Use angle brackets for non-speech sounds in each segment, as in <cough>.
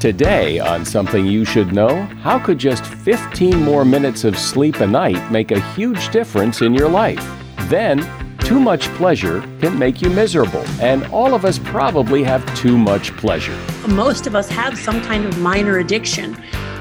Today, on Something You Should Know, how could just 15 more minutes of sleep a night make a huge difference in your life? Then, too much pleasure can make you miserable, and all of us probably have too much pleasure. Most of us have some kind of minor addiction.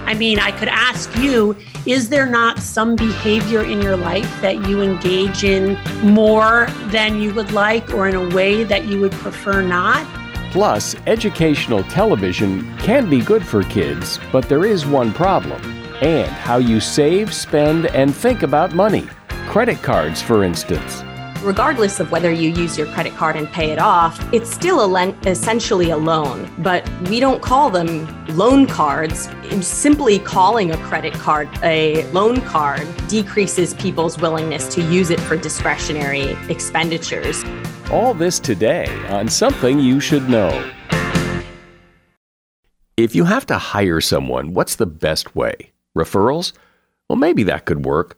I mean, I could ask you is there not some behavior in your life that you engage in more than you would like or in a way that you would prefer not? Plus, educational television can be good for kids, but there is one problem and how you save, spend, and think about money. Credit cards, for instance regardless of whether you use your credit card and pay it off, it's still a len- essentially a loan. But we don't call them loan cards. Simply calling a credit card a loan card decreases people's willingness to use it for discretionary expenditures. All this today on Something You Should Know. If you have to hire someone, what's the best way? Referrals? Well, maybe that could work.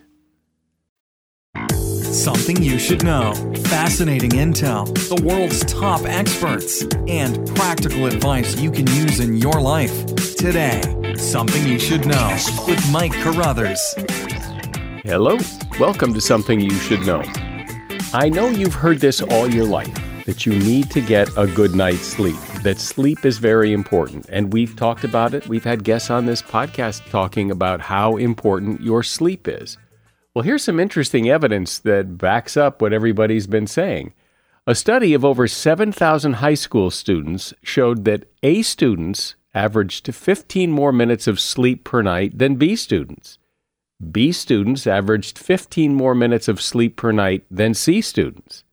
Something you should know. Fascinating intel, the world's top experts, and practical advice you can use in your life. Today, Something You Should Know with Mike Carruthers. Hello, welcome to Something You Should Know. I know you've heard this all your life that you need to get a good night's sleep, that sleep is very important. And we've talked about it. We've had guests on this podcast talking about how important your sleep is. Well, here's some interesting evidence that backs up what everybody's been saying. A study of over 7,000 high school students showed that A students averaged 15 more minutes of sleep per night than B students. B students averaged 15 more minutes of sleep per night than C students.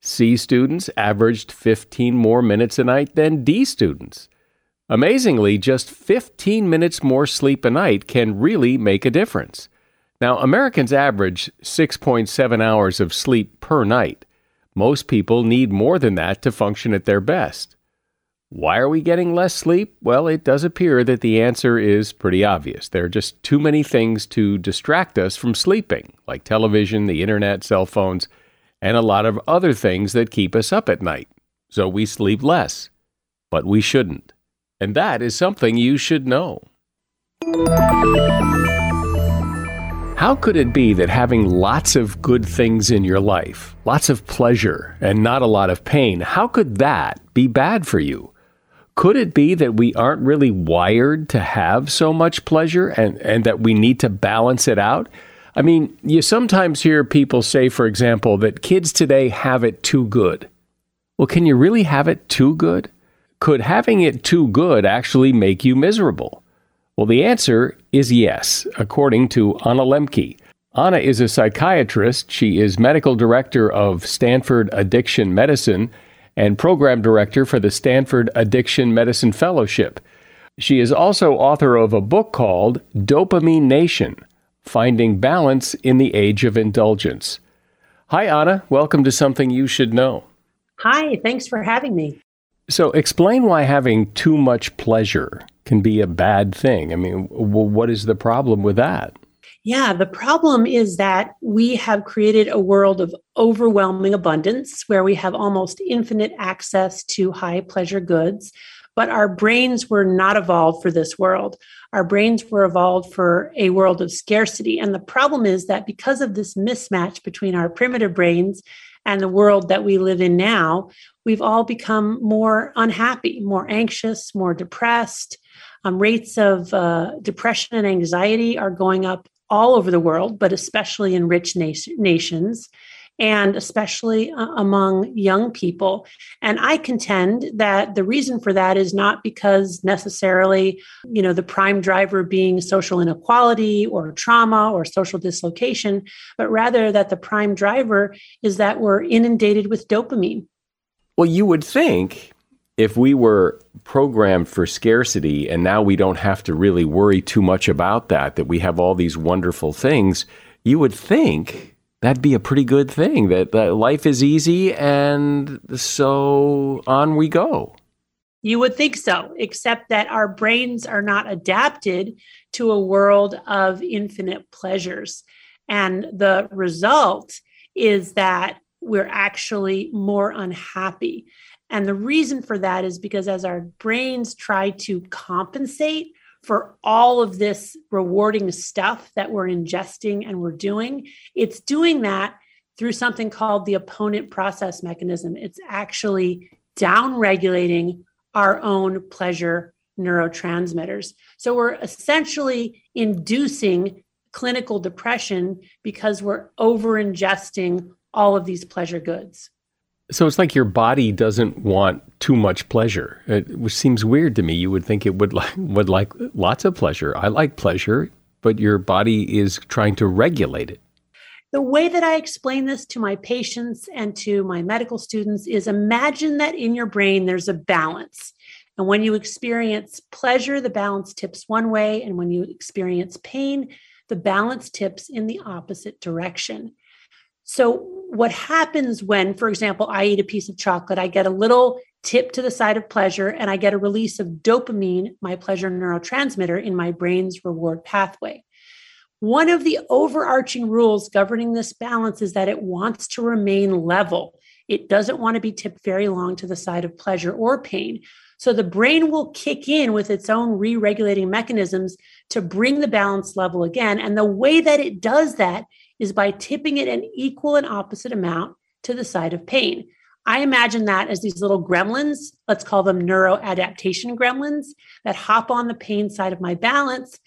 C students averaged 15 more minutes a night than D students. Amazingly, just 15 minutes more sleep a night can really make a difference. Now, Americans average 6.7 hours of sleep per night. Most people need more than that to function at their best. Why are we getting less sleep? Well, it does appear that the answer is pretty obvious. There are just too many things to distract us from sleeping, like television, the internet, cell phones, and a lot of other things that keep us up at night. So we sleep less. But we shouldn't. And that is something you should know. How could it be that having lots of good things in your life, lots of pleasure, and not a lot of pain, how could that be bad for you? Could it be that we aren't really wired to have so much pleasure and, and that we need to balance it out? I mean, you sometimes hear people say, for example, that kids today have it too good. Well, can you really have it too good? Could having it too good actually make you miserable? Well, the answer is yes, according to Anna Lembke. Anna is a psychiatrist. She is medical director of Stanford Addiction Medicine and program director for the Stanford Addiction Medicine Fellowship. She is also author of a book called Dopamine Nation Finding Balance in the Age of Indulgence. Hi, Anna. Welcome to Something You Should Know. Hi, thanks for having me. So, explain why having too much pleasure can be a bad thing. I mean, w- what is the problem with that? Yeah, the problem is that we have created a world of overwhelming abundance where we have almost infinite access to high pleasure goods. But our brains were not evolved for this world. Our brains were evolved for a world of scarcity. And the problem is that because of this mismatch between our primitive brains and the world that we live in now, we've all become more unhappy, more anxious, more depressed. Um, rates of uh, depression and anxiety are going up all over the world, but especially in rich nations and especially uh, among young people. And I contend that the reason for that is not because necessarily, you know, the prime driver being social inequality or trauma or social dislocation, but rather that the prime driver is that we're inundated with dopamine. Well, you would think if we were programmed for scarcity and now we don't have to really worry too much about that, that we have all these wonderful things, you would think that'd be a pretty good thing, that, that life is easy and so on we go. You would think so, except that our brains are not adapted to a world of infinite pleasures. And the result is that we're actually more unhappy. And the reason for that is because as our brains try to compensate for all of this rewarding stuff that we're ingesting and we're doing, it's doing that through something called the opponent process mechanism. It's actually down regulating our own pleasure neurotransmitters. So we're essentially inducing clinical depression because we're over ingesting all of these pleasure goods. So it's like your body doesn't want too much pleasure, it, which seems weird to me. You would think it would like, would like lots of pleasure. I like pleasure, but your body is trying to regulate it. The way that I explain this to my patients and to my medical students is imagine that in your brain there's a balance. And when you experience pleasure, the balance tips one way. And when you experience pain, the balance tips in the opposite direction. So, what happens when, for example, I eat a piece of chocolate, I get a little tip to the side of pleasure and I get a release of dopamine, my pleasure neurotransmitter, in my brain's reward pathway. One of the overarching rules governing this balance is that it wants to remain level. It doesn't want to be tipped very long to the side of pleasure or pain. So the brain will kick in with its own re regulating mechanisms to bring the balance level again. And the way that it does that is by tipping it an equal and opposite amount to the side of pain. I imagine that as these little gremlins, let's call them neuroadaptation gremlins, that hop on the pain side of my balance.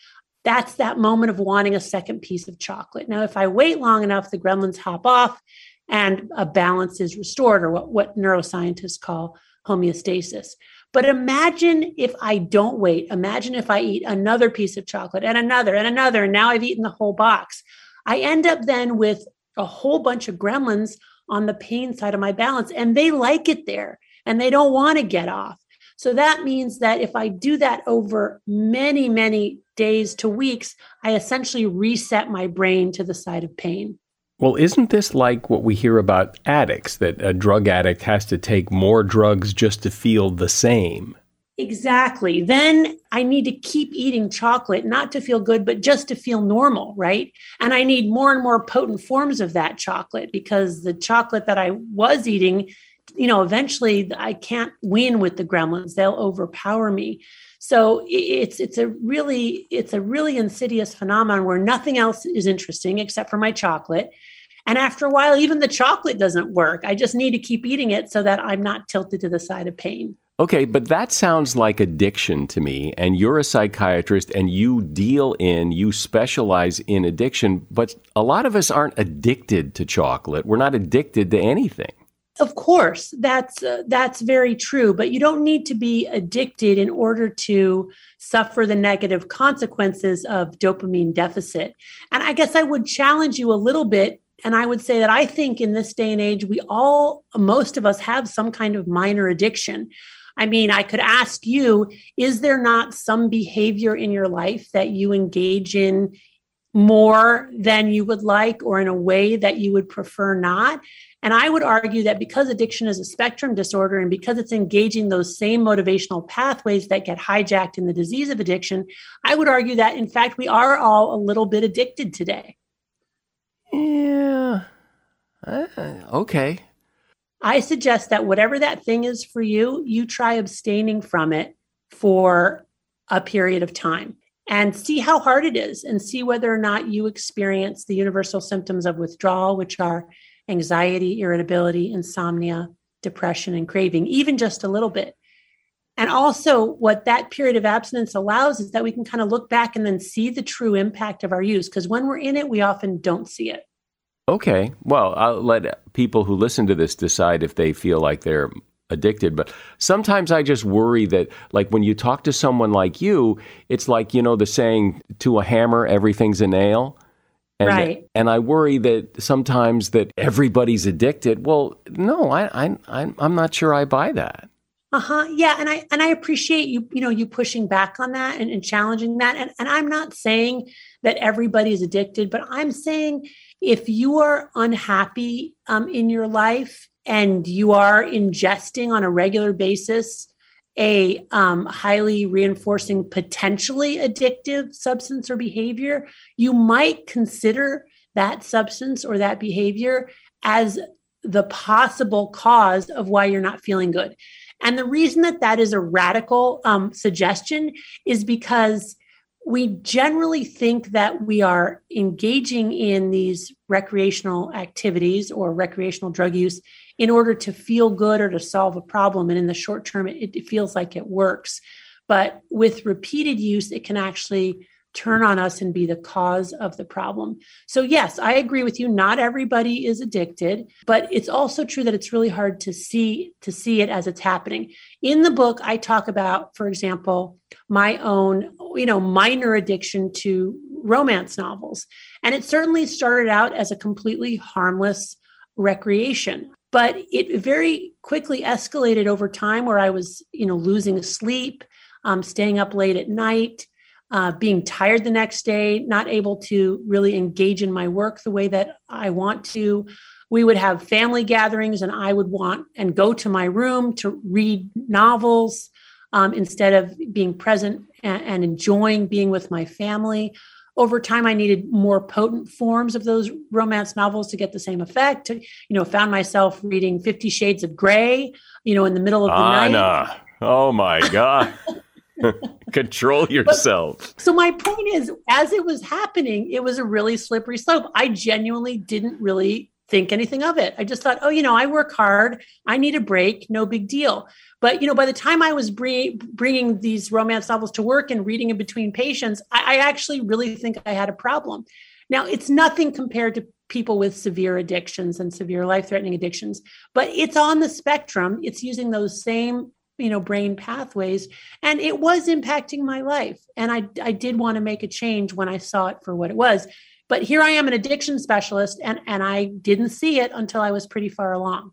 That's that moment of wanting a second piece of chocolate. Now, if I wait long enough, the gremlins hop off and a balance is restored, or what, what neuroscientists call homeostasis. But imagine if I don't wait. Imagine if I eat another piece of chocolate and another and another, and now I've eaten the whole box. I end up then with a whole bunch of gremlins on the pain side of my balance, and they like it there and they don't want to get off. So that means that if I do that over many, many days to weeks, I essentially reset my brain to the side of pain. Well, isn't this like what we hear about addicts that a drug addict has to take more drugs just to feel the same? Exactly. Then I need to keep eating chocolate, not to feel good, but just to feel normal, right? And I need more and more potent forms of that chocolate because the chocolate that I was eating, you know, eventually I can't win with the gremlins. They'll overpower me. So it's it's a really it's a really insidious phenomenon where nothing else is interesting except for my chocolate. And after a while, even the chocolate doesn't work. I just need to keep eating it so that I'm not tilted to the side of pain. Okay, but that sounds like addiction to me. And you're a psychiatrist and you deal in, you specialize in addiction, but a lot of us aren't addicted to chocolate. We're not addicted to anything. Of course, that's uh, that's very true, but you don't need to be addicted in order to suffer the negative consequences of dopamine deficit. And I guess I would challenge you a little bit and I would say that I think in this day and age we all most of us have some kind of minor addiction I mean, I could ask you, is there not some behavior in your life that you engage in more than you would like or in a way that you would prefer not. And I would argue that because addiction is a spectrum disorder and because it's engaging those same motivational pathways that get hijacked in the disease of addiction, I would argue that in fact we are all a little bit addicted today. Yeah. Uh, okay. I suggest that whatever that thing is for you, you try abstaining from it for a period of time and see how hard it is and see whether or not you experience the universal symptoms of withdrawal, which are anxiety, irritability, insomnia, depression, and craving, even just a little bit. And also, what that period of abstinence allows is that we can kind of look back and then see the true impact of our use. Because when we're in it, we often don't see it. Okay. Well, I'll let people who listen to this decide if they feel like they're addicted. But sometimes I just worry that, like, when you talk to someone like you, it's like, you know, the saying, to a hammer, everything's a nail. And, right. And I worry that sometimes that everybody's addicted. Well, no, I, I, I'm not sure I buy that. Uh-huh. Yeah. And I and I appreciate you, you know, you pushing back on that and, and challenging that. And, and I'm not saying that everybody's addicted, but I'm saying if you are unhappy um, in your life and you are ingesting on a regular basis a um, highly reinforcing, potentially addictive substance or behavior, you might consider that substance or that behavior as the possible cause of why you're not feeling good. And the reason that that is a radical um, suggestion is because we generally think that we are engaging in these recreational activities or recreational drug use in order to feel good or to solve a problem. And in the short term, it, it feels like it works. But with repeated use, it can actually turn on us and be the cause of the problem. So, yes, I agree with you. Not everybody is addicted, but it's also true that it's really hard to see to see it as it's happening. In the book, I talk about, for example, my own, you know, minor addiction to romance novels. And it certainly started out as a completely harmless recreation but it very quickly escalated over time where i was you know losing sleep um, staying up late at night uh, being tired the next day, not able to really engage in my work the way that I want to. We would have family gatherings, and I would want and go to my room to read novels um, instead of being present and, and enjoying being with my family. Over time, I needed more potent forms of those romance novels to get the same effect. You know, found myself reading Fifty Shades of Grey, you know, in the middle of the Anna. night. Oh my God. <laughs> <laughs> Control yourself. But, so my point is, as it was happening, it was a really slippery slope. I genuinely didn't really think anything of it. I just thought, oh, you know, I work hard. I need a break. No big deal. But you know, by the time I was bring, bringing these romance novels to work and reading in between patients, I, I actually really think I had a problem. Now, it's nothing compared to people with severe addictions and severe life-threatening addictions, but it's on the spectrum. It's using those same you know brain pathways and it was impacting my life and i i did want to make a change when i saw it for what it was. But here i am an addiction specialist and and i didn't see it until i was pretty far along.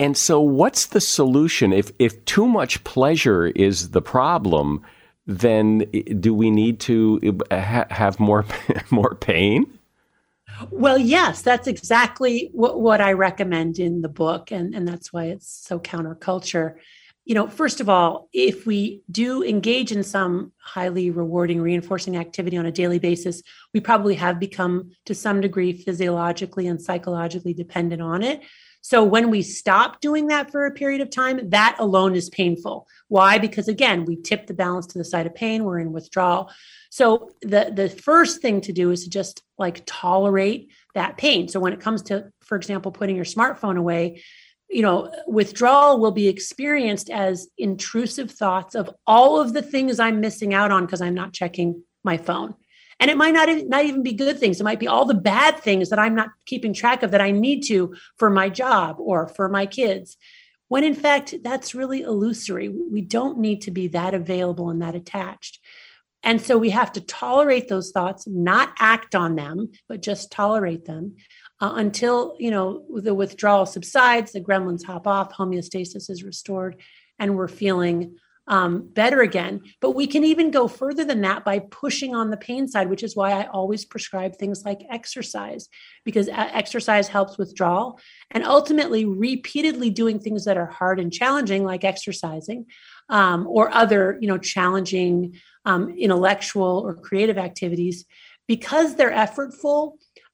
And so what's the solution? If if too much pleasure is the problem then do we need to uh, ha- have more <laughs> more pain? Well, yes, that's exactly what, what I recommend in the book. And, and that's why it's so counterculture you know, first of all, if we do engage in some highly rewarding, reinforcing activity on a daily basis, we probably have become to some degree physiologically and psychologically dependent on it. So when we stop doing that for a period of time, that alone is painful. Why? Because again, we tip the balance to the side of pain, we're in withdrawal. So the the first thing to do is to just like tolerate that pain. So when it comes to for example putting your smartphone away, you know, withdrawal will be experienced as intrusive thoughts of all of the things I'm missing out on because I'm not checking my phone. And it might not, not even be good things. It might be all the bad things that I'm not keeping track of that I need to for my job or for my kids. When in fact, that's really illusory. We don't need to be that available and that attached. And so we have to tolerate those thoughts, not act on them, but just tolerate them uh, until you know the withdrawal subsides, the gremlins hop off, homeostasis is restored, and we're feeling um, better again. But we can even go further than that by pushing on the pain side, which is why I always prescribe things like exercise, because exercise helps withdrawal. And ultimately, repeatedly doing things that are hard and challenging, like exercising um, or other, you know, challenging um, intellectual or creative activities, because they're effortful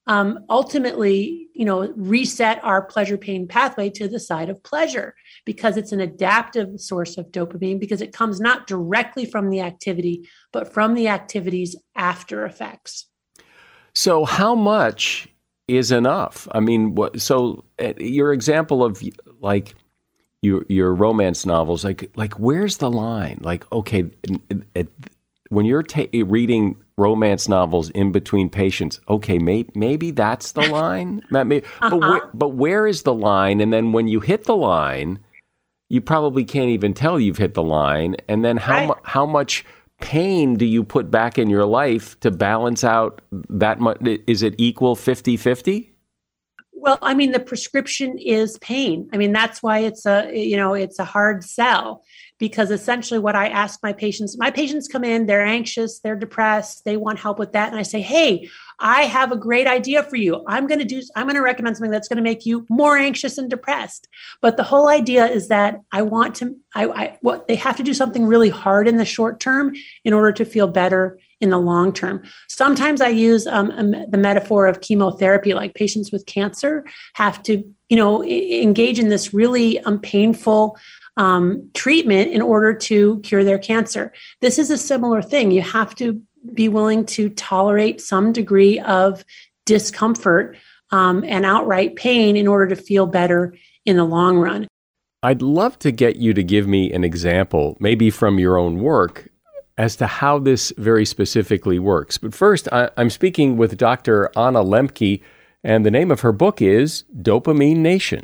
um, ultimately, you know, reset our pleasure pain pathway to the side of pleasure because it's an adaptive source of dopamine because it comes not directly from the activity, but from the activity's after effects. So, how much is enough? I mean, what, so uh, your example of like your your romance novels, like like where's the line? Like, okay, when you're ta- reading romance novels in between patients, okay, may- maybe that's the line. <laughs> maybe, uh-huh. but, where, but where is the line? And then when you hit the line, you probably can't even tell you've hit the line. And then how mu- how much pain do you put back in your life to balance out that much? Is it equal 50 50? Well, I mean, the prescription is pain. I mean, that's why it's a, you know, it's a hard sell because essentially what I ask my patients, my patients come in, they're anxious, they're depressed, they want help with that. And I say, Hey, I have a great idea for you. I'm going to do, I'm going to recommend something that's going to make you more anxious and depressed. But the whole idea is that I want to, I, I what they have to do something really hard in the short term in order to feel better in the long term. Sometimes I use um, the metaphor of chemotherapy, like patients with cancer have to, you know, engage in this really um, painful um, treatment in order to cure their cancer. This is a similar thing. You have to be willing to tolerate some degree of discomfort um, and outright pain in order to feel better in the long run. I'd love to get you to give me an example, maybe from your own work, as to how this very specifically works. But first, I, am speaking with Dr. Anna Lembke, and the name of her book is Dopamine Nation.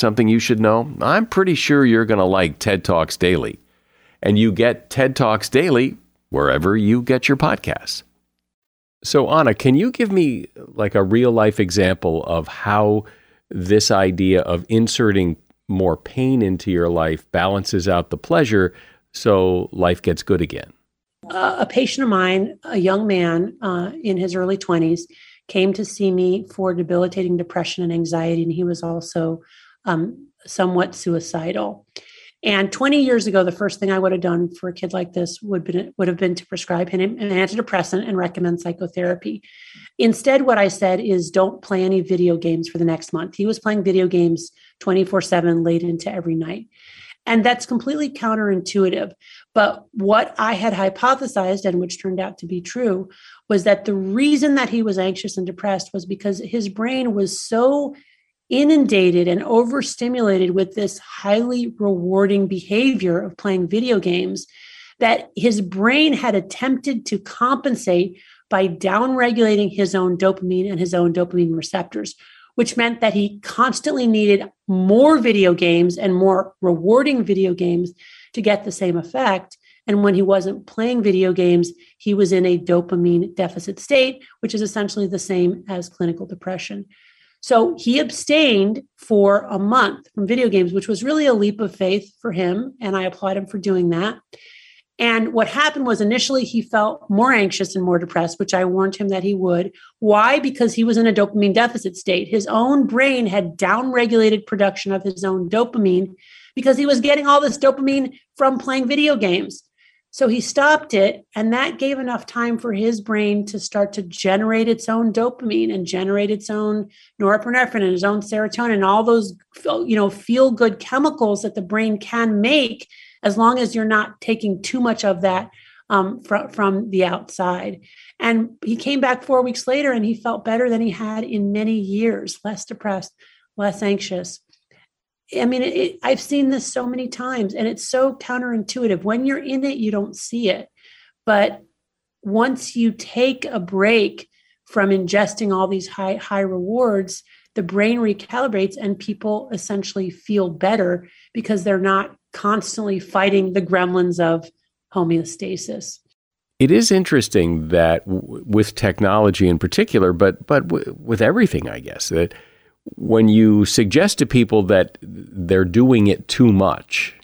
something you should know, I'm pretty sure you're going to like TED Talks Daily. And you get TED Talks Daily wherever you get your podcasts. So, Anna, can you give me like a real life example of how this idea of inserting more pain into your life balances out the pleasure so life gets good again? a patient of mine, a young man uh, in his early 20s, came to see me for debilitating depression and anxiety, and he was also um, somewhat suicidal. And 20 years ago, the first thing I would have done for a kid like this would, been, would have been to prescribe him an antidepressant and recommend psychotherapy. Instead, what I said is don't play any video games for the next month. He was playing video games 24 7 late into every night. And that's completely counterintuitive. But what I had hypothesized, and which turned out to be true, was that the reason that he was anxious and depressed was because his brain was so inundated and overstimulated with this highly rewarding behavior of playing video games that his brain had attempted to compensate by downregulating his own dopamine and his own dopamine receptors, which meant that he constantly needed more video games and more rewarding video games to get the same effect. And when he wasn't playing video games, he was in a dopamine deficit state, which is essentially the same as clinical depression. So he abstained for a month from video games, which was really a leap of faith for him. And I applaud him for doing that. And what happened was initially he felt more anxious and more depressed, which I warned him that he would. Why? Because he was in a dopamine deficit state. His own brain had downregulated production of his own dopamine because he was getting all this dopamine from playing video games. So he stopped it, and that gave enough time for his brain to start to generate its own dopamine and generate its own norepinephrine and its own serotonin, and all those you know feel good chemicals that the brain can make as long as you're not taking too much of that um, fr- from the outside. And he came back four weeks later, and he felt better than he had in many years, less depressed, less anxious. I mean, it, I've seen this so many times, and it's so counterintuitive. When you're in it, you don't see it. But once you take a break from ingesting all these high high rewards, the brain recalibrates, and people essentially feel better because they're not constantly fighting the gremlins of homeostasis. It is interesting that w- with technology in particular, but but w- with everything, I guess that when you suggest to people that they're doing it too much,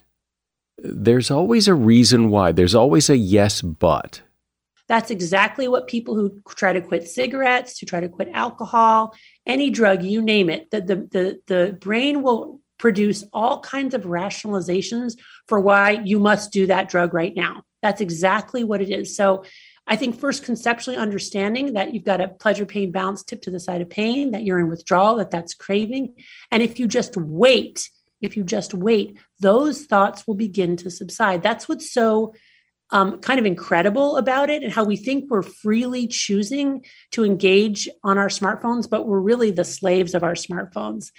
there's always a reason why. There's always a yes, but. That's exactly what people who try to quit cigarettes, who try to quit alcohol, any drug, you name it, the, the, the, the brain will produce all kinds of rationalizations for why you must do that drug right now. That's exactly what it is. So I think first conceptually understanding that you've got a pleasure pain balance tip to the side of pain, that you're in withdrawal, that that's craving. And if you just wait, if you just wait, those thoughts will begin to subside. That's what's so um, kind of incredible about it and how we think we're freely choosing to engage on our smartphones, but we're really the slaves of our smartphones.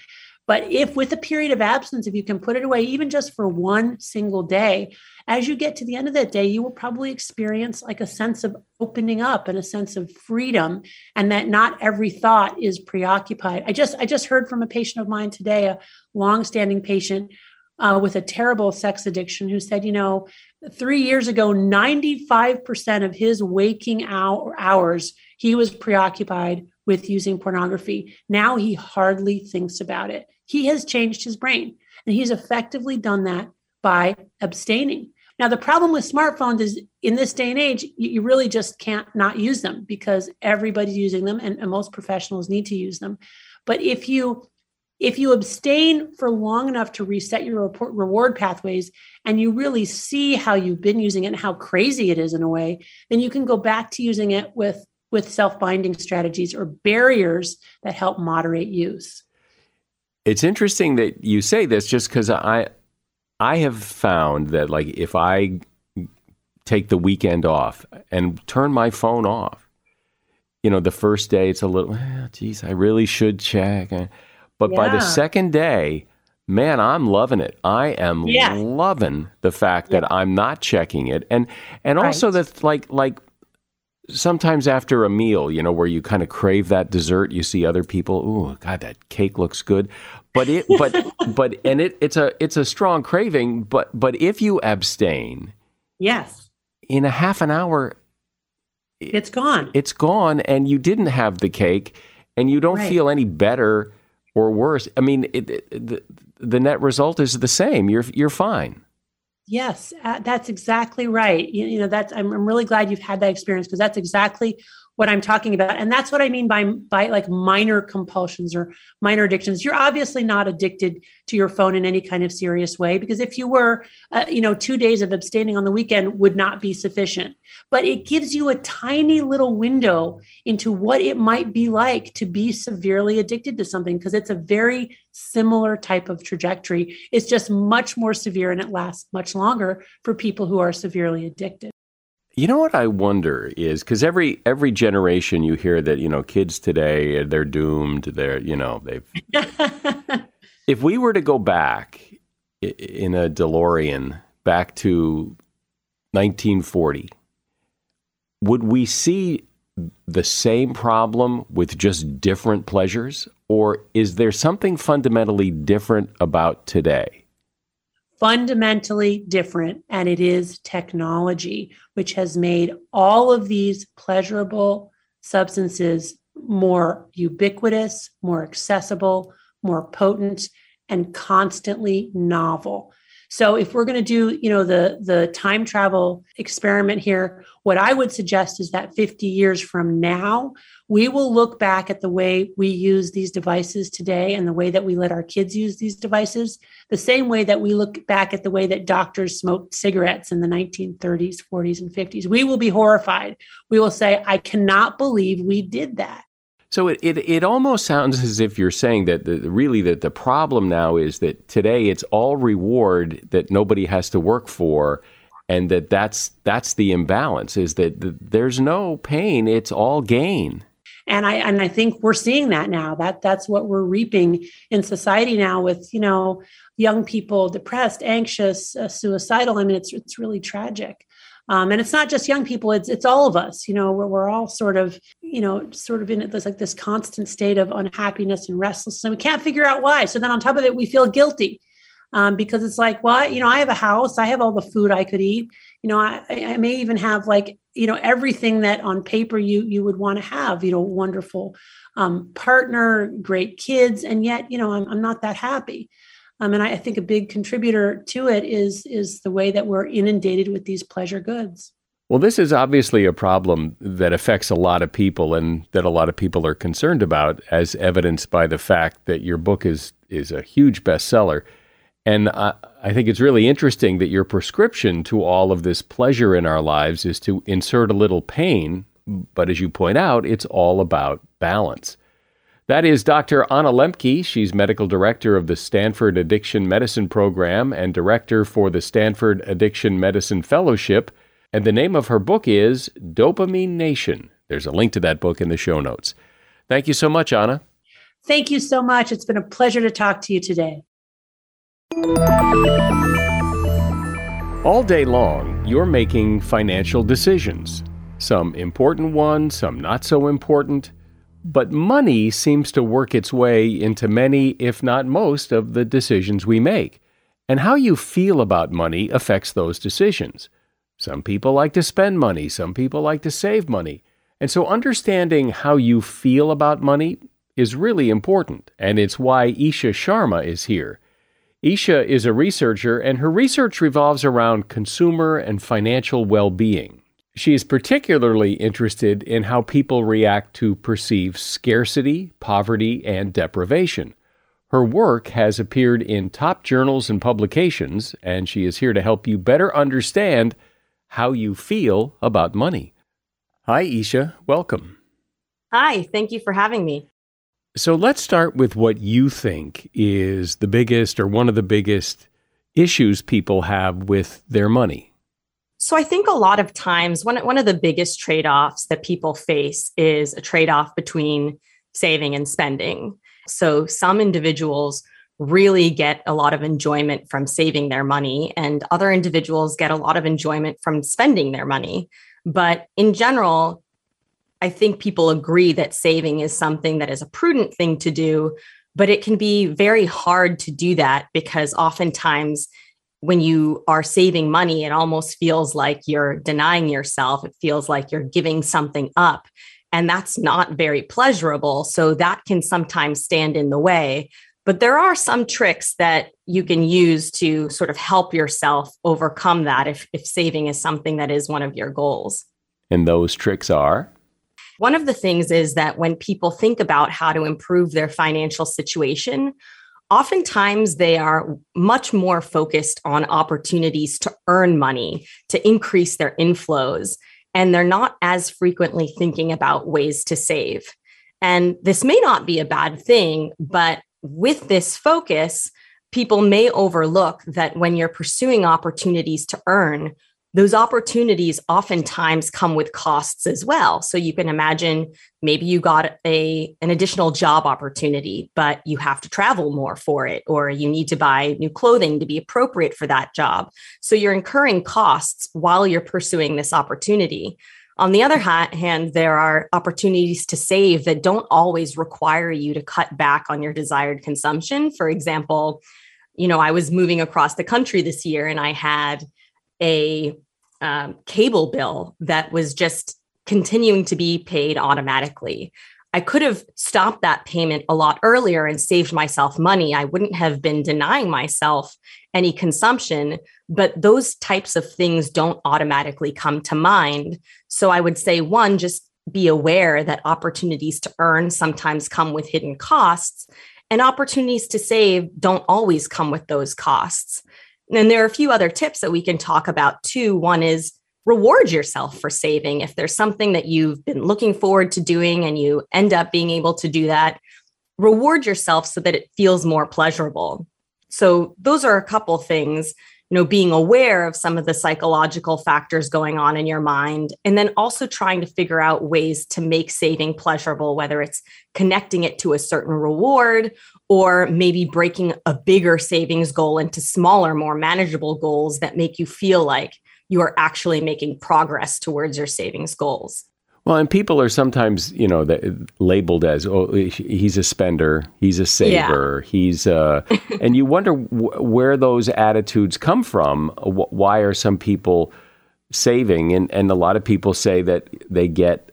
But if with a period of absence, if you can put it away, even just for one single day, as you get to the end of that day, you will probably experience like a sense of opening up and a sense of freedom, and that not every thought is preoccupied. I just I just heard from a patient of mine today, a longstanding patient uh, with a terrible sex addiction, who said, you know, three years ago, 95% of his waking hour, hours, he was preoccupied with using pornography. Now he hardly thinks about it. He has changed his brain, and he's effectively done that by abstaining. Now, the problem with smartphones is in this day and age, you really just can't not use them because everybody's using them and, and most professionals need to use them. But if you if you abstain for long enough to reset your reward pathways and you really see how you've been using it and how crazy it is in a way, then you can go back to using it with with self-binding strategies or barriers that help moderate use. It's interesting that you say this just because I I have found that like if I take the weekend off and turn my phone off, you know, the first day it's a little, oh, geez, I really should check. But yeah. by the second day, man, I'm loving it. I am yeah. loving the fact yeah. that I'm not checking it, and and right. also that like like sometimes after a meal, you know, where you kind of crave that dessert, you see other people, oh God, that cake looks good. But it but <laughs> but and it it's a it's a strong craving, but but if you abstain, yes. In a half an hour it's gone. It's gone and you didn't have the cake and you don't right. feel any better or worse. I mean, it, it, the, the net result is the same. You're you're fine. Yes, uh, that's exactly right. You, you know, that's I'm, I'm really glad you've had that experience because that's exactly what I'm talking about. And that's what I mean by by like minor compulsions or minor addictions. You're obviously not addicted to your phone in any kind of serious way because if you were, uh, you know, 2 days of abstaining on the weekend would not be sufficient. But it gives you a tiny little window into what it might be like to be severely addicted to something because it's a very similar type of trajectory. It's just much more severe and it lasts much longer for people who are severely addicted. You know what I wonder is because every every generation you hear that you know kids today they're doomed. They're you know they've. <laughs> if we were to go back in a DeLorean back to 1940, would we see the same problem with just different pleasures, or is there something fundamentally different about today? Fundamentally different, and it is technology, which has made all of these pleasurable substances more ubiquitous, more accessible, more potent, and constantly novel. So if we're going to do, you know, the the time travel experiment here, what I would suggest is that 50 years from now, we will look back at the way we use these devices today and the way that we let our kids use these devices, the same way that we look back at the way that doctors smoked cigarettes in the 1930s, 40s, and 50s. We will be horrified. We will say, I cannot believe we did that. So it, it, it almost sounds as if you're saying that the, really that the problem now is that today it's all reward that nobody has to work for, and that that's that's the imbalance is that the, there's no pain, it's all gain. And I and I think we're seeing that now. That that's what we're reaping in society now with you know young people depressed, anxious, uh, suicidal. I mean, it's it's really tragic. Um, and it's not just young people; it's it's all of us. You know, we're, we're all sort of, you know, sort of in this like this constant state of unhappiness and restlessness, and we can't figure out why. So then, on top of it, we feel guilty um, because it's like, well, you know, I have a house, I have all the food I could eat. You know, I, I may even have like, you know, everything that on paper you you would want to have. You know, wonderful um, partner, great kids, and yet, you know, I'm, I'm not that happy. Um, and I, I think a big contributor to it is is the way that we're inundated with these pleasure goods. Well, this is obviously a problem that affects a lot of people and that a lot of people are concerned about, as evidenced by the fact that your book is is a huge bestseller. And I, I think it's really interesting that your prescription to all of this pleasure in our lives is to insert a little pain. But as you point out, it's all about balance. That is Dr. Anna Lembke. She's medical director of the Stanford Addiction Medicine Program and director for the Stanford Addiction Medicine Fellowship. And the name of her book is Dopamine Nation. There's a link to that book in the show notes. Thank you so much, Anna. Thank you so much. It's been a pleasure to talk to you today. All day long, you're making financial decisions. Some important ones, some not so important. But money seems to work its way into many, if not most, of the decisions we make. And how you feel about money affects those decisions. Some people like to spend money, some people like to save money. And so understanding how you feel about money is really important, and it's why Eesha Sharma is here. Eesha is a researcher, and her research revolves around consumer and financial well being. She is particularly interested in how people react to perceived scarcity, poverty, and deprivation. Her work has appeared in top journals and publications, and she is here to help you better understand how you feel about money. Hi, Eesha. Welcome. Hi, thank you for having me. So let's start with what you think is the biggest or one of the biggest issues people have with their money. So I think a lot of times one, one of the biggest trade-offs that people face is a trade-off between saving and spending. So some individuals really get a lot of enjoyment from saving their money and other individuals get a lot of enjoyment from spending their money. But in general, I think people agree that saving is something that is a prudent thing to do, but it can be very hard to do that because oftentimes when you are saving money, it almost feels like you're denying yourself. It feels like you're giving something up. And that's not very pleasurable. So that can sometimes stand in the way. But there are some tricks that you can use to sort of help yourself overcome that if, if saving is something that is one of your goals. And those tricks are? One of the things is that when people think about how to improve their financial situation, oftentimes they are much more focused on opportunities to earn money, to increase their inflows, and they're not as frequently thinking about ways to save. And this may not be a bad thing, but with this focus, people may overlook that when you're pursuing opportunities to earn, those opportunities oftentimes come with costs as well. So you can imagine maybe you got a an additional job opportunity but you have to travel more for it or you need to buy new clothing to be appropriate for that job. So you're incurring costs while you're pursuing this opportunity on the other hand there are opportunities to save that don't always require you to cut back on your desired consumption for example you know i was moving across the country this year and i had a um, cable bill that was just continuing to be paid automatically. I could have stopped that payment a lot earlier and saved myself money. I wouldn't have been denying myself any consumption, but those types of things don't automatically come to mind. So I would say, one, just be aware that opportunities to earn sometimes come with hidden costs, and opportunities to save don't always come with those costs. And there are a few other tips that we can talk about too. One is reward yourself for saving. If there's something that you've been looking forward to doing and you end up being able to do that, reward yourself so that it feels more pleasurable. So, those are a couple things, you know, being aware of some of the psychological factors going on in your mind, and then also trying to figure out ways to make saving pleasurable, whether it's connecting it to a certain reward or maybe breaking a bigger savings goal into smaller, more manageable goals that make you feel like you are actually making progress towards your savings goals. Well, and people are sometimes, you know, labeled as, oh, he's a spender, he's a saver, yeah. he's, uh, <laughs> and you wonder w- where those attitudes come from. Why are some people saving? And, and a lot of people say that they get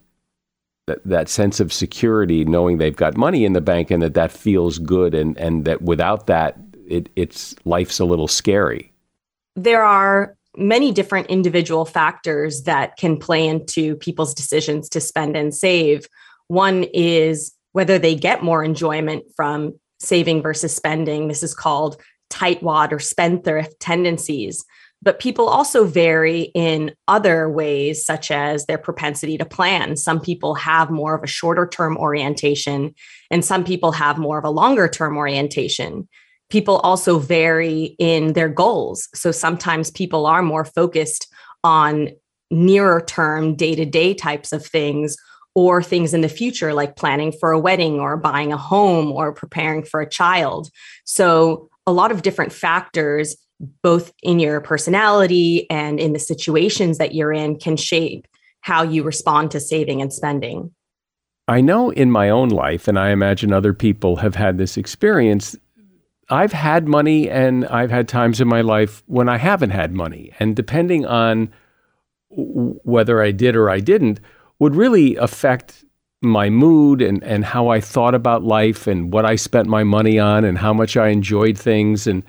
that, that sense of security knowing they've got money in the bank and that that feels good and, and that without that, it, it's life's a little scary. There are many different individual factors that can play into people's decisions to spend and save. One is whether they get more enjoyment from saving versus spending. This is called tightwad or spendthrift tendencies. But people also vary in other ways, such as their propensity to plan. Some people have more of a shorter term orientation, and some people have more of a longer term orientation people also vary in their goals. So sometimes people are more focused on nearer term, day to day types of things or things in the future, like planning for a wedding or buying a home or preparing for a child. So, a lot of different factors, both in your personality and in the situations that you're in, can shape how you respond to saving and spending. I know in my own life, and I imagine other people have had this experience, I've had money and I've had times in my life when I haven't had money. And depending on whether I did or I didn't, would really affect my mood and, and how I thought about life and what I spent my money on and how much I enjoyed things. And,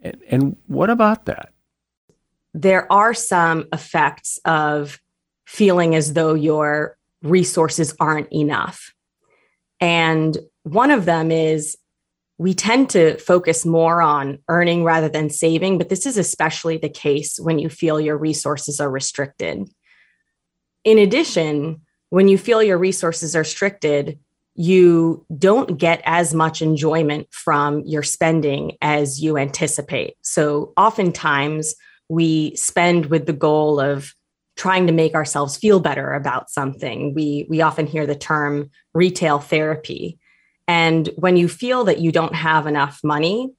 and, and what about that? There are some effects of feeling as though your resources aren't enough. And one of them is we tend to focus more on earning rather than saving, but this is especially the case when you feel your resources are restricted. In addition, when you feel your resources are restricted, you don't get as much enjoyment from your spending as you anticipate. So, oftentimes, we spend with the goal of trying to make ourselves feel better about something. We, we often hear the term retail therapy and when you feel that you don't have enough money,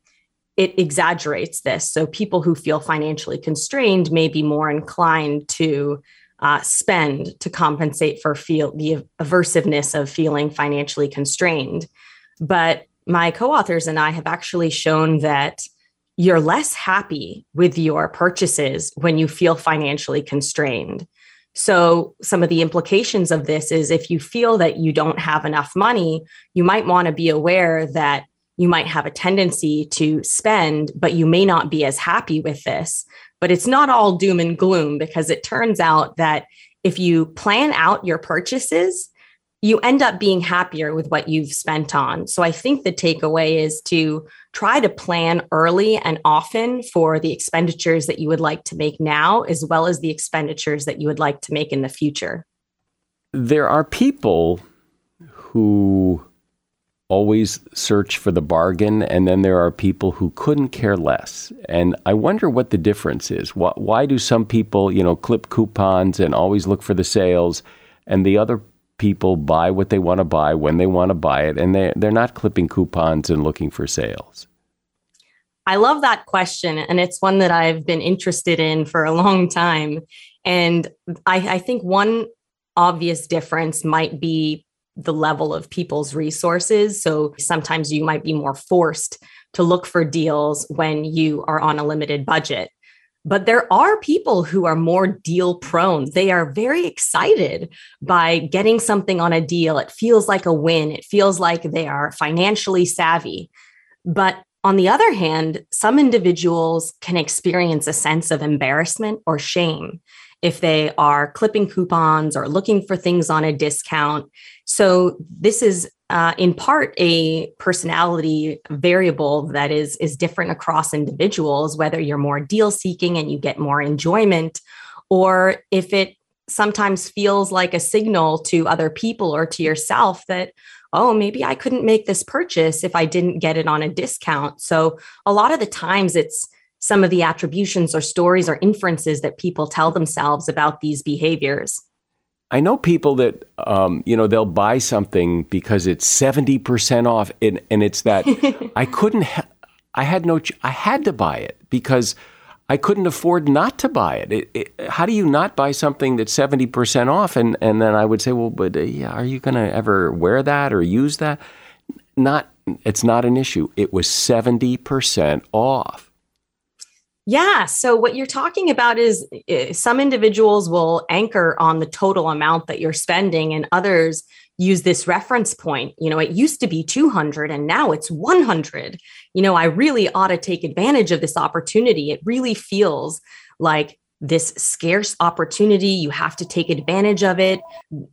it exaggerates this. So people who feel financially constrained may be more inclined to uh, spend to compensate for feel the aversiveness of feeling financially constrained. But my co-authors and I have actually shown that you're less happy with your purchases when you feel financially constrained. So, some of the implications of this is if you feel that you don't have enough money, you might want to be aware that you might have a tendency to spend, but you may not be as happy with this. But it's not all doom and gloom because it turns out that if you plan out your purchases, you end up being happier with what you've spent on. So I think the takeaway is to try to plan early and often for the expenditures that you would like to make now, as well as the expenditures that you would like to make in the future. There are people who always search for the bargain, and then there are people who couldn't care less. And I wonder what the difference is. Why do some people, you know, clip coupons and always look for the sales, and the other people buy what they want to buy when they want to buy it, and they they're not clipping coupons and looking for sales. I love that question, and it's one that I've been interested in for a long time. And I, I think one obvious difference might be the level of people's resources. So sometimes you might be more forced to look for deals when you are on a limited budget. But there are people who are more deal prone. They are very excited by getting something on a deal. It feels like a win, it feels like they are financially savvy. But on the other hand, some individuals can experience a sense of embarrassment or shame if they are clipping coupons or looking for things on a discount. So, this is uh, in part a personality variable that is is different across individuals whether you're more deal seeking and you get more enjoyment or if it sometimes feels like a signal to other people or to yourself that oh maybe i couldn't make this purchase if i didn't get it on a discount so a lot of the times it's some of the attributions or stories or inferences that people tell themselves about these behaviors I know people that um, you know they'll buy something because it's seventy percent off, and, and it's that <laughs> I couldn't. Ha- I had no. Ch- I had to buy it because I couldn't afford not to buy it. it, it how do you not buy something that's seventy percent off? And and then I would say, well, but uh, yeah, are you going to ever wear that or use that? Not. It's not an issue. It was seventy percent off. Yeah. So, what you're talking about is uh, some individuals will anchor on the total amount that you're spending, and others use this reference point. You know, it used to be 200 and now it's 100. You know, I really ought to take advantage of this opportunity. It really feels like this scarce opportunity. You have to take advantage of it.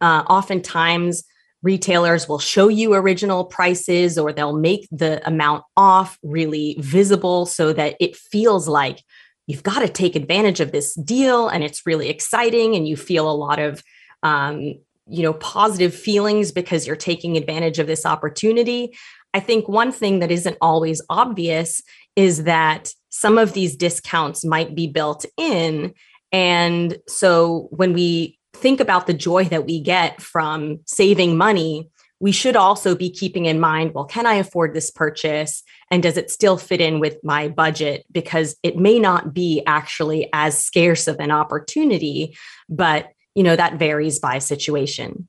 Uh, oftentimes, retailers will show you original prices or they'll make the amount off really visible so that it feels like you've got to take advantage of this deal and it's really exciting and you feel a lot of um, you know positive feelings because you're taking advantage of this opportunity i think one thing that isn't always obvious is that some of these discounts might be built in and so when we think about the joy that we get from saving money, we should also be keeping in mind well, can I afford this purchase? And does it still fit in with my budget? Because it may not be actually as scarce of an opportunity, but you know that varies by situation.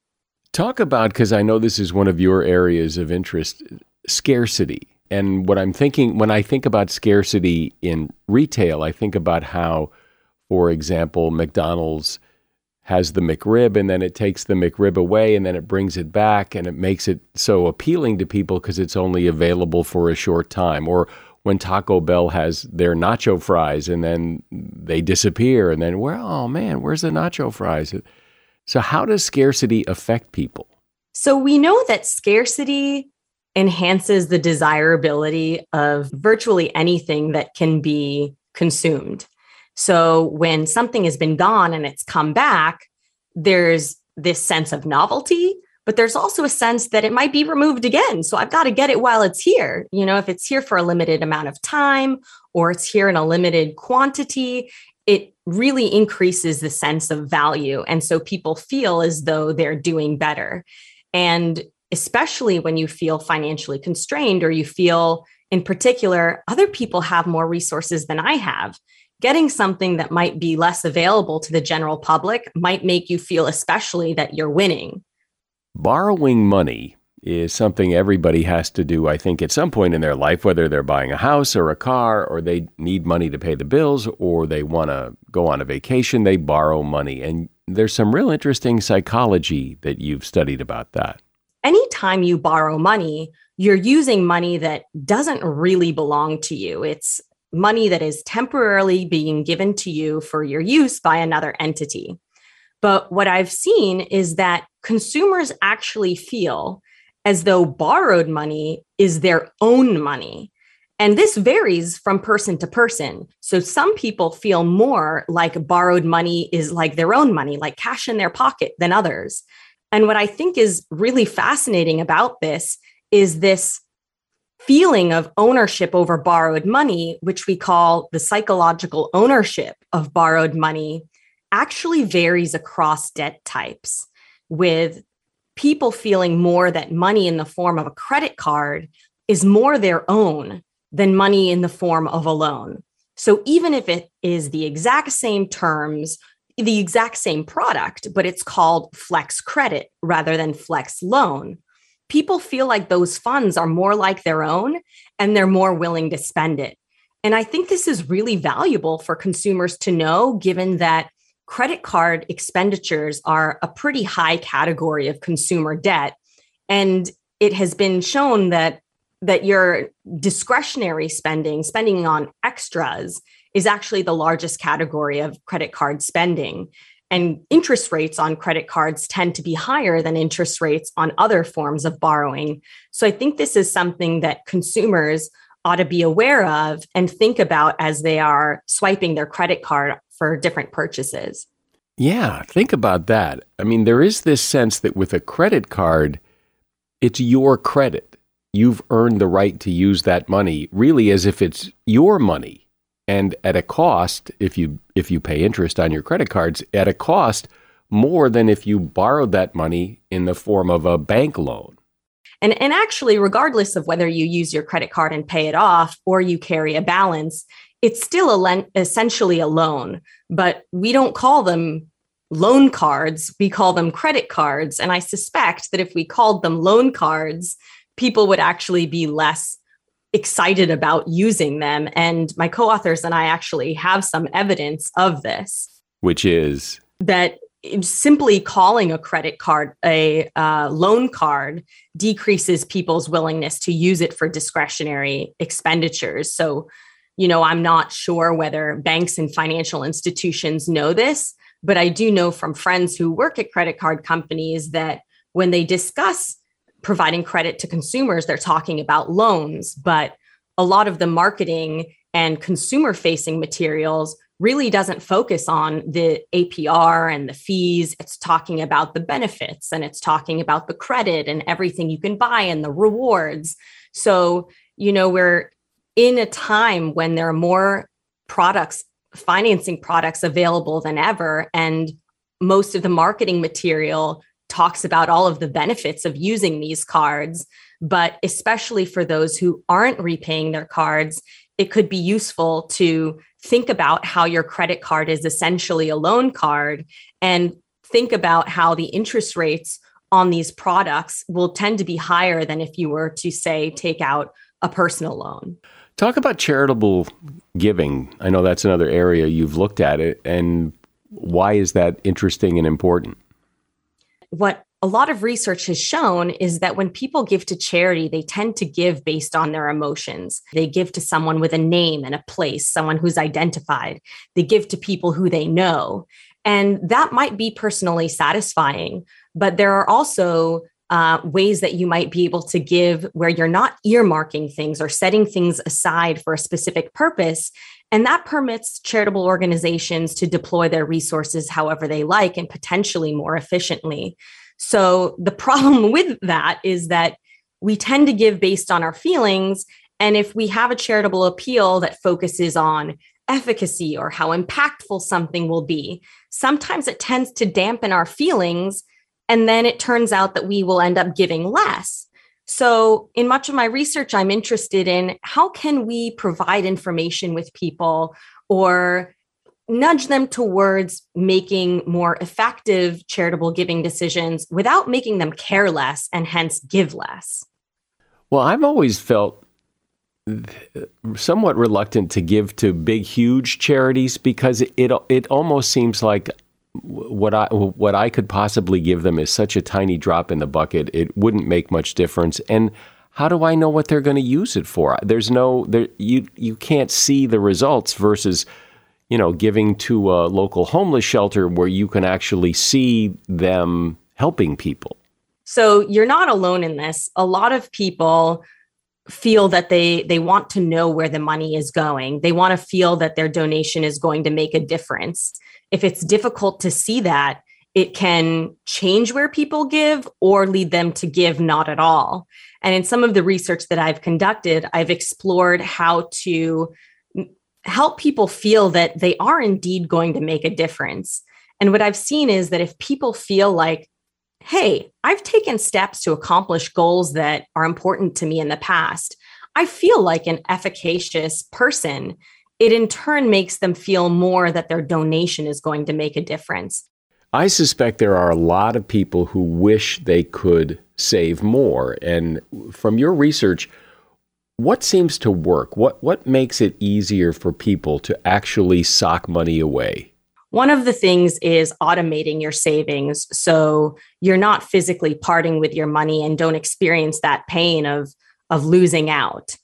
Talk about because I know this is one of your areas of interest, scarcity. And what I'm thinking when I think about scarcity in retail, I think about how, for example, McDonald's has the McRib and then it takes the McRib away and then it brings it back and it makes it so appealing to people because it's only available for a short time. Or when Taco Bell has their nacho fries and then they disappear and then, well, oh man, where's the nacho fries? So, how does scarcity affect people? So, we know that scarcity enhances the desirability of virtually anything that can be consumed. So when something has been gone and it's come back, there's this sense of novelty, but there's also a sense that it might be removed again. So I've got to get it while it's here. You know, if it's here for a limited amount of time or it's here in a limited quantity, it really increases the sense of value. And so people feel as though they're doing better. And especially when you feel financially constrained or you feel, in particular, other people have more resources than I have getting something that might be less available to the general public might make you feel especially that you're winning. Borrowing money is something everybody has to do, I think, at some point in their life, whether they're buying a house or a car, or they need money to pay the bills, or they want to go on a vacation, they borrow money. And there's some real interesting psychology that you've studied about that. Anytime you borrow money, you're using money that doesn't really belong to you. It's money that is temporarily being given to you for your use by another entity. But what I've seen is that consumers actually feel as though borrowed money is their own money. And this varies from person to person. So some people feel more like borrowed money is like their own money, like cash in their pocket than others. And what I think is really fascinating about this is this feeling of ownership over borrowed money, which we call the psychological ownership of borrowed money, actually varies across debt types, with people feeling more that money in the form of a credit card is more their own than money in the form of a loan. So even if it is the exact same terms, the exact same product, but it's called flex credit rather than flex loan, people feel like those funds are more like their own and they're more willing to spend it. And I think this is really valuable for consumers to know, given that credit card expenditures are a pretty high category of consumer debt. And it has been shown that that your discretionary spending, spending on extras, is actually the largest category of credit card spending. And interest rates on credit cards tend to be higher than interest rates on other forms of borrowing. So I think this is something that consumers ought to be aware of and think about as they are swiping their credit card for different purchases. Yeah, think about that. I mean, there is this sense that with a credit card, it's your credit. You've earned the right to use that money really as if it's your money. And at a cost, if you if you pay interest on your credit cards, at a cost more than if you borrowed that money in the form of a bank loan. And, and actually, regardless of whether you use your credit card and pay it off or you carry a balance, it's still a len- essentially a loan, but we don't call them loan cards. We call them credit cards. And I suspect that if we called them loan cards, people would actually be less excited about using them. And my co authors and I actually have some evidence of this. Which is? That simply calling a credit card a uh, loan card decreases people's willingness to use it for discretionary expenditures. So, you know, I'm not sure whether banks and financial institutions know this, but I do know from friends who work at credit card companies that when they discuss providing credit to consumers, they're talking about loans, but a lot of the marketing and consumer facing materials really doesn't focus on the APR and the fees. It's talking about the benefits and it's talking about the credit and everything you can buy and the rewards. So, you know, we're in a time when there are more products, financing products available than ever. And most of the marketing material talks about all of the benefits of using these cards. But especially for those who aren't repaying their cards, it could be useful to think about how your credit card is essentially a loan card and think about how the interest rates on these products will tend to be higher than if you were to say take out a personal loan. Talk about charitable giving. I know that's another area you've looked at it and why is that interesting and important? What a lot of research has shown is that when people give to charity, they tend to give based on their emotions. They give to someone with a name and a place, someone who's identified. They give to people who they know. And that might be personally satisfying, but there are also uh, ways that you might be able to give where you're not earmarking things or setting things aside for a specific purpose. And that permits charitable organizations to deploy their resources however they like and potentially more efficiently. So the problem <laughs> with that is that we tend to give based on our feelings. And if we have a charitable appeal that focuses on efficacy or how impactful something will be, sometimes it tends to dampen our feelings. And then it turns out that we will end up giving less. So, in much of my research, I'm interested in how can we provide information with people or nudge them towards making more effective charitable giving decisions without making them care less and hence give less? Well, I've always felt somewhat reluctant to give to big, huge charities because it it almost seems like what I what I could possibly give them is such a tiny drop in the bucket. It wouldn't make much difference. And how do I know what they're going to use it for? There's no there you you can't see the results versus you know, giving to a local homeless shelter where you can actually see them helping people. So you're not alone in this. A lot of people feel that they they want to know where the money is going. They want to feel that their donation is going to make a difference. If it's difficult to see that, it can change where people give or lead them to give not at all. And in some of the research that I've conducted, I've explored how to help people feel that they are indeed going to make a difference. And what I've seen is that if people feel like, hey, I've taken steps to accomplish goals that are important to me in the past, I feel like an efficacious person. It in turn makes them feel more that their donation is going to make a difference. I suspect there are a lot of people who wish they could save more. And from your research, what seems to work? What what makes it easier for people to actually sock money away? One of the things is automating your savings so you're not physically parting with your money and don't experience that pain of of losing out.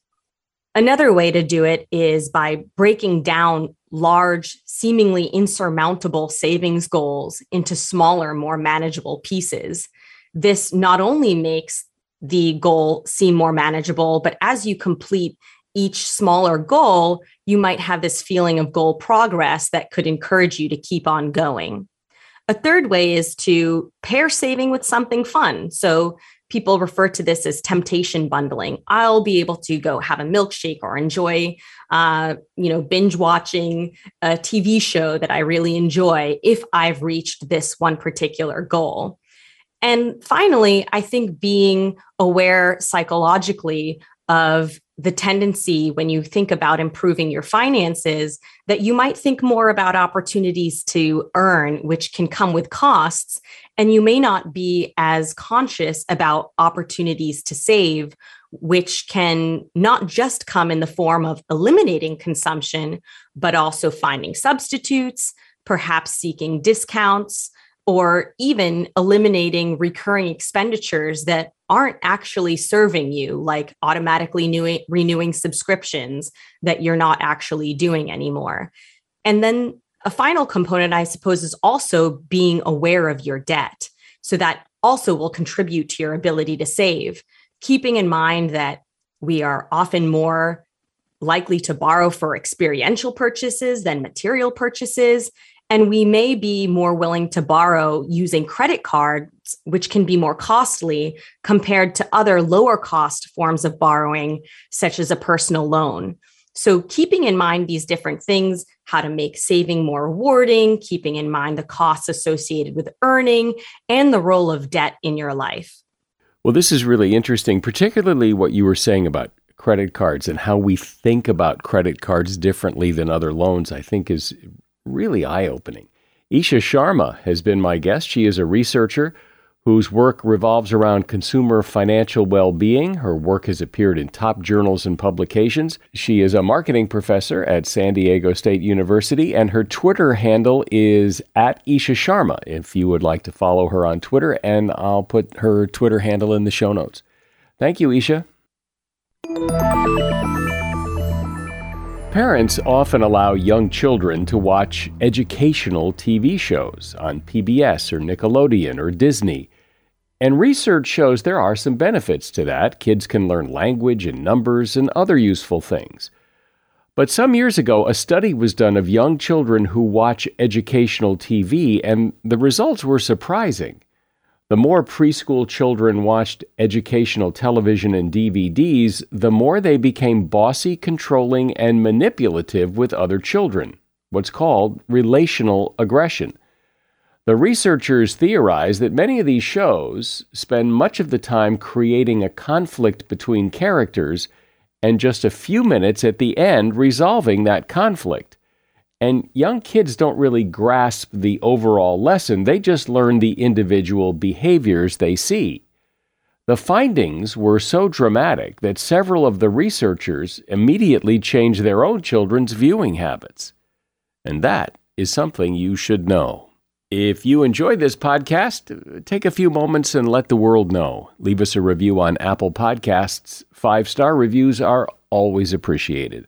Another way to do it is by breaking down large, seemingly insurmountable savings goals into smaller, more manageable pieces. This not only makes the goal seem more manageable, but as you complete each smaller goal, you might have this feeling of goal progress that could encourage you to keep on going. A third way is to pair saving with something fun. So people refer to this as temptation bundling. I'll be able to go have a milkshake or enjoy, uh, you know, binge watching a TV show that I really enjoy if I've reached this one particular goal. And finally, I think being aware psychologically of the tendency when you think about improving your finances that you might think more about opportunities to earn, which can come with costs. And you may not be as conscious about opportunities to save, which can not just come in the form of eliminating consumption, but also finding substitutes, perhaps seeking discounts or even eliminating recurring expenditures that aren't actually serving you, like automatically new- renewing subscriptions that you're not actually doing anymore. And then a final component, I suppose, is also being aware of your debt. So that also will contribute to your ability to save, keeping in mind that we are often more likely to borrow for experiential purchases than material purchases. And we may be more willing to borrow using credit cards, which can be more costly compared to other lower cost forms of borrowing, such as a personal loan. So, keeping in mind these different things, how to make saving more rewarding, keeping in mind the costs associated with earning, and the role of debt in your life. Well, this is really interesting, particularly what you were saying about credit cards and how we think about credit cards differently than other loans, I think is really eye opening. Eesha Sharma has been my guest. She is a researcher whose work revolves around consumer financial well being. Her work has appeared in top journals and publications. She is a marketing professor at San Diego State University, and her Twitter handle is at Eesha Sharma. If you would like to follow her on Twitter, and I'll put her Twitter handle in the show notes. Thank you, Eesha. Parents often allow young children to watch educational TV shows on PBS or Nickelodeon or Disney. And research shows there are some benefits to that. Kids can learn language and numbers and other useful things. But some years ago, a study was done of young children who watch educational TV, and the results were surprising. The more preschool children watched educational television and DVDs, the more they became bossy, controlling, and manipulative with other children, what's called relational aggression. The researchers theorize that many of these shows spend much of the time creating a conflict between characters and just a few minutes at the end resolving that conflict. And young kids don't really grasp the overall lesson, they just learn the individual behaviors they see. The findings were so dramatic that several of the researchers immediately changed their own children's viewing habits. And that is something you should know. If you enjoy this podcast, take a few moments and let the world know. Leave us a review on Apple Podcasts. Five star reviews are always appreciated.